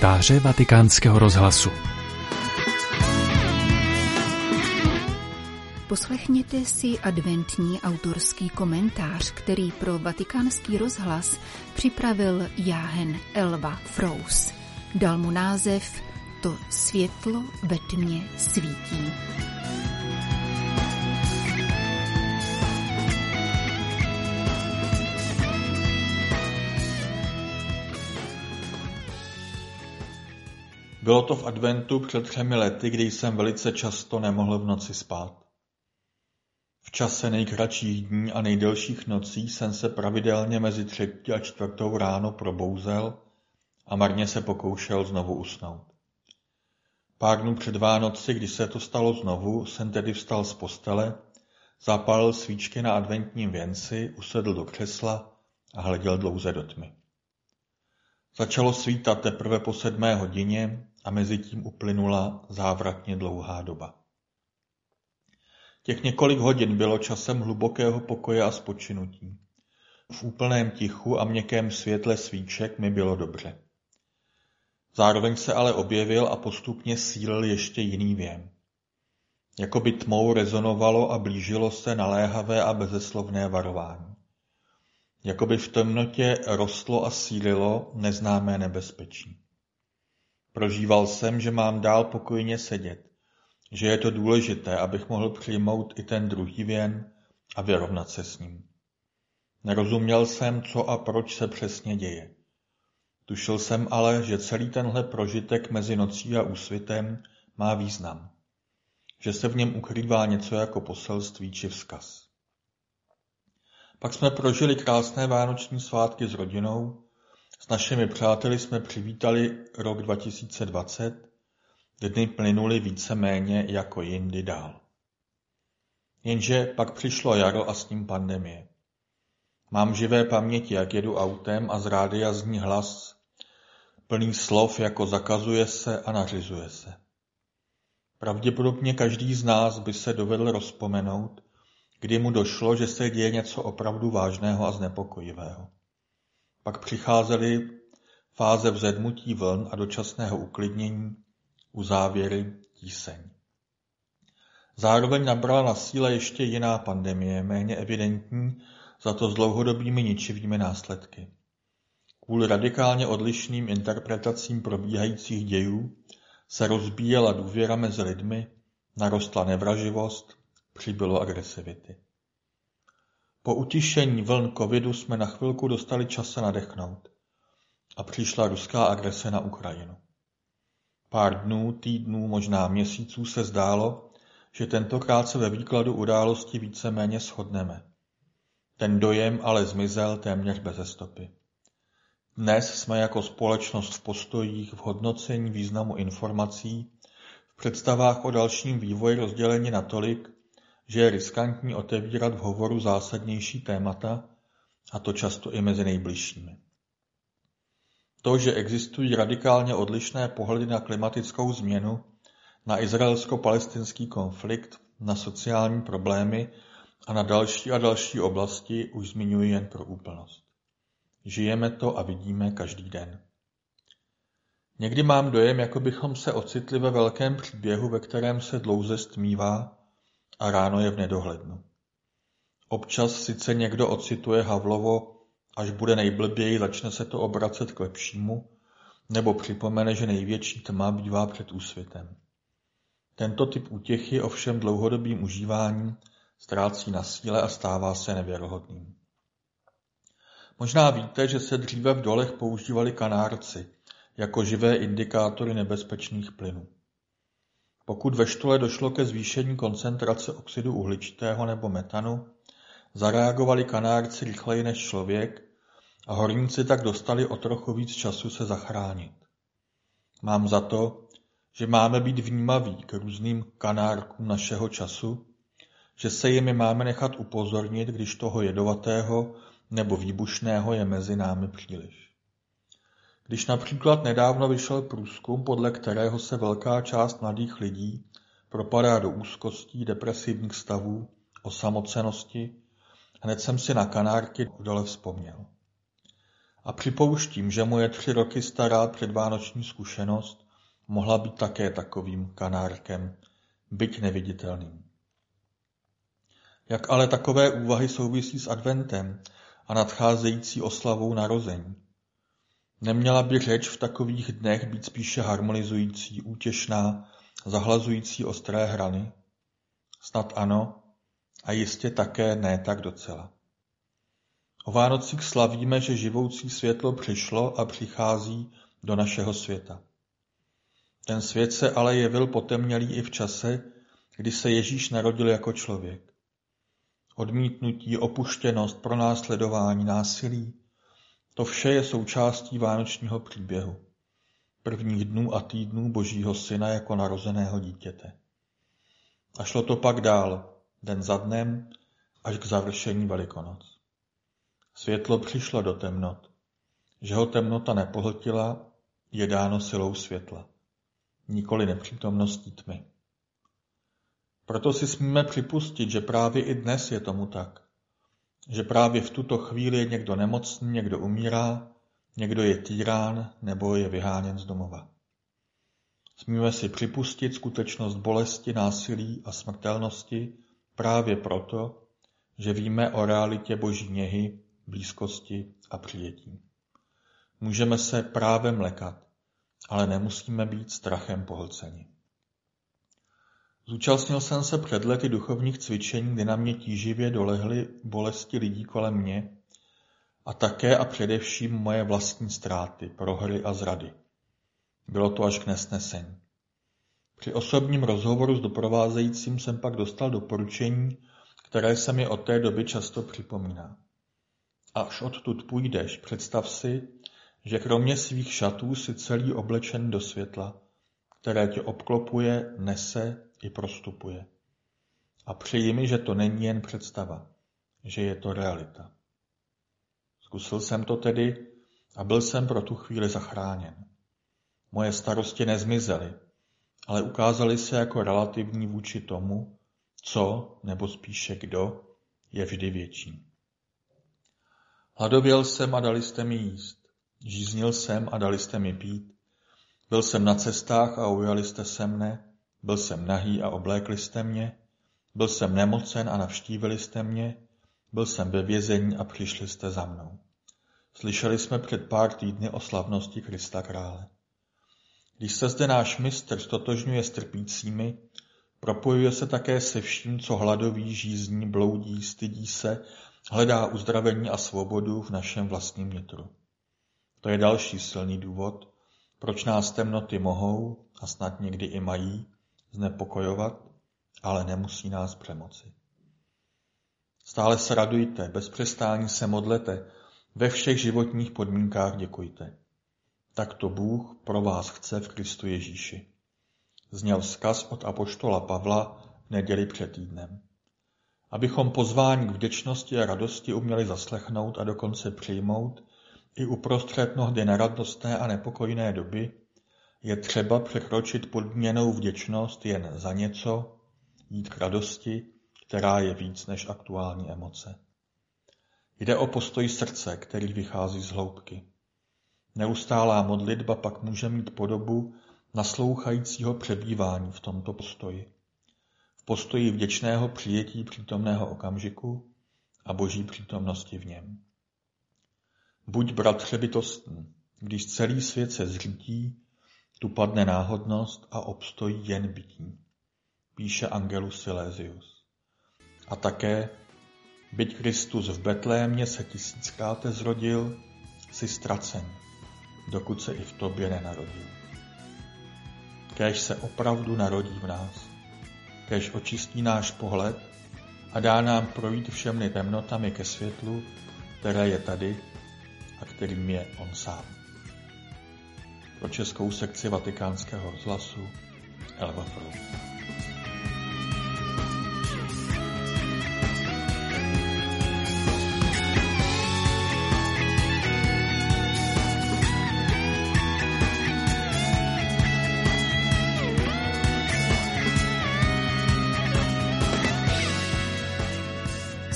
Komentáře vatikánského rozhlasu Poslechněte si adventní autorský komentář, který pro vatikánský rozhlas připravil Jáhen Elva Frous. Dal mu název To světlo ve tmě svítí. Bylo to v adventu před třemi lety, kdy jsem velice často nemohl v noci spát. V čase nejkratších dní a nejdelších nocí jsem se pravidelně mezi třetí a čtvrtou ráno probouzel a marně se pokoušel znovu usnout. Pár dnů před Vánoci, kdy se to stalo znovu, jsem tedy vstal z postele, zapálil svíčky na adventním věnci, usedl do křesla a hleděl dlouze do tmy. Začalo svítat teprve po sedmé hodině a mezi tím uplynula závratně dlouhá doba. Těch několik hodin bylo časem hlubokého pokoje a spočinutí. V úplném tichu a měkkém světle svíček mi bylo dobře. Zároveň se ale objevil a postupně sílil ještě jiný věm. Jakoby tmou rezonovalo a blížilo se naléhavé a bezeslovné varování. Jakoby v temnotě rostlo a sílilo neznámé nebezpečí. Prožíval jsem, že mám dál pokojně sedět, že je to důležité, abych mohl přijmout i ten druhý věn a vyrovnat se s ním. Nerozuměl jsem, co a proč se přesně děje. Tušil jsem ale, že celý tenhle prožitek mezi nocí a úsvitem má význam. Že se v něm ukrývá něco jako poselství či vzkaz. Pak jsme prožili krásné vánoční svátky s rodinou, našimi přáteli jsme přivítali rok 2020, dny plynuly více-méně jako jindy dál. Jenže pak přišlo jaro a s ním pandemie. Mám živé paměti, jak jedu autem a z rádia zní hlas, plný slov jako zakazuje se a nařizuje se. Pravděpodobně každý z nás by se dovedl rozpomenout, kdy mu došlo, že se děje něco opravdu vážného a znepokojivého. Pak přicházely fáze vzedmutí vln a dočasného uklidnění, uzávěry, tíseň. Zároveň nabrala na síle ještě jiná pandemie, méně evidentní, za to s dlouhodobými ničivými následky. Kvůli radikálně odlišným interpretacím probíhajících dějů se rozbíjela důvěra mezi lidmi, narostla nevraživost, přibylo agresivity. Po utišení vln covidu jsme na chvilku dostali čas se nadechnout a přišla ruská agrese na Ukrajinu. Pár dnů, týdnů, možná měsíců se zdálo, že tentokrát se ve výkladu události víceméně shodneme. Ten dojem ale zmizel téměř beze stopy. Dnes jsme jako společnost v postojích, v hodnocení významu informací, v představách o dalším vývoji rozděleni natolik, že je riskantní otevírat v hovoru zásadnější témata, a to často i mezi nejbližšími. To, že existují radikálně odlišné pohledy na klimatickou změnu, na izraelsko-palestinský konflikt, na sociální problémy a na další a další oblasti, už zmiňuji jen pro úplnost. Žijeme to a vidíme každý den. Někdy mám dojem, jako bychom se ocitli ve velkém příběhu, ve kterém se dlouze stmívá a ráno je v nedohlednu. Občas sice někdo ocituje Havlovo Až bude nejblběji, začne se to obracet k lepšímu, nebo připomene, že největší tma bývá před úsvitem. Tento typ útěchy ovšem dlouhodobým užíváním ztrácí na síle a stává se nevěrohodným. Možná víte, že se dříve v dolech používali kanárci jako živé indikátory nebezpečných plynů. Pokud ve štole došlo ke zvýšení koncentrace oxidu uhličitého nebo metanu, zareagovali kanárci rychleji než člověk a horníci tak dostali o trochu víc času se zachránit. Mám za to, že máme být vnímaví k různým kanárkům našeho času, že se jimi máme nechat upozornit, když toho jedovatého nebo výbušného je mezi námi příliš. Když například nedávno vyšel průzkum, podle kterého se velká část mladých lidí propadá do úzkostí, depresivních stavů, osamocenosti, hned jsem si na kanárky dole vzpomněl. A připouštím, že moje tři roky stará předvánoční zkušenost mohla být také takovým kanárkem, byť neviditelným. Jak ale takové úvahy souvisí s adventem a nadcházející oslavou narození? Neměla by řeč v takových dnech být spíše harmonizující, útěšná, zahlazující ostré hrany? Snad ano, a jistě také ne tak docela. O Vánocích slavíme, že živoucí světlo přišlo a přichází do našeho světa. Ten svět se ale jevil potemnělý i v čase, kdy se Ježíš narodil jako člověk. Odmítnutí, opuštěnost, pronásledování, násilí, to vše je součástí vánočního příběhu, prvních dnů a týdnů Božího Syna jako narozeného dítěte. A šlo to pak dál, den za dnem, až k završení Velikonoc. Světlo přišlo do temnot. Že ho temnota nepohltila, je dáno silou světla, nikoli nepřítomností tmy. Proto si smíme připustit, že právě i dnes je tomu tak. Že právě v tuto chvíli je někdo nemocný, někdo umírá, někdo je týrán nebo je vyháněn z domova. Smíme si připustit skutečnost bolesti, násilí a smrtelnosti právě proto, že víme o realitě boží něhy, blízkosti a přijetí. Můžeme se právem lekat, ale nemusíme být strachem pohlceni. Zúčastnil jsem se před lety duchovních cvičení, kdy na mě tíživě dolehly bolesti lidí kolem mě a také a především moje vlastní ztráty, prohry a zrady. Bylo to až k nesnesení. Při osobním rozhovoru s doprovázejícím jsem pak dostal doporučení, které se mi od té doby často připomíná. Až odtud půjdeš, představ si, že kromě svých šatů si celý oblečen do světla, které tě obklopuje, nese i prostupuje. A přeji mi, že to není jen představa, že je to realita. Zkusil jsem to tedy a byl jsem pro tu chvíli zachráněn. Moje starosti nezmizely, ale ukázaly se jako relativní vůči tomu, co, nebo spíše kdo, je vždy větší. Hladověl jsem a dali jste mi jíst. Žíznil jsem a dali jste mi pít. Byl jsem na cestách a ujali jste se mne. Byl jsem nahý a oblékli jste mě. Byl jsem nemocen a navštívili jste mě. Byl jsem ve vězení a přišli jste za mnou. Slyšeli jsme před pár týdny o slavnosti Krista krále. Když se zde náš mistr stotožňuje s trpícími, propojuje se také se vším, co hladoví, žízní, bloudí, stydí se, hledá uzdravení a svobodu v našem vlastním nitru. To je další silný důvod, proč nás temnoty mohou, a snad někdy i mají, znepokojovat, ale nemusí nás přemoci. Stále se radujte, bez přestání se modlete, ve všech životních podmínkách děkujte. Tak to Bůh pro vás chce v Kristu Ježíši. Zněl vzkaz od apoštola Pavla v neděli před týdnem. Abychom pozvání k vděčnosti a radosti uměli zaslechnout a dokonce přijmout, i uprostřed mnohdy neradostné a nepokojné doby, je třeba překročit podměnou vděčnost jen za něco, jít k radosti, která je víc než aktuální emoce. Jde o postoj srdce, který vychází z hloubky. Neustálá modlitba pak může mít podobu naslouchajícího přebývání v tomto postoji. V postoji vděčného přijetí přítomného okamžiku a boží přítomnosti v něm. Buď bratře bytostný, když celý svět se zřítí, tu padne náhodnost a obstojí jen bytí, píše Angelus Silesius. A také, byť Kristus v Betlémě se tisíckrát zrodil, si ztracen, dokud se i v tobě nenarodil. Kéž se opravdu narodí v nás, kéž očistí náš pohled a dá nám projít všemi temnotami ke světlu, které je tady kterým je on sám. Pro českou sekci vatikánského rozhlasu Elva Frou.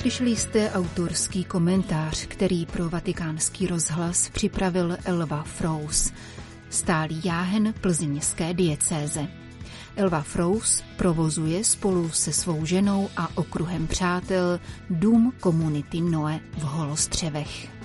Slyšeli jste autorský komentář, který pro vatikánský rozhlas připravil Elva Frous, stálý jáhen plzeňské diecéze. Elva Frous provozuje spolu se svou ženou a okruhem přátel dům komunity Noe v Holostřevech.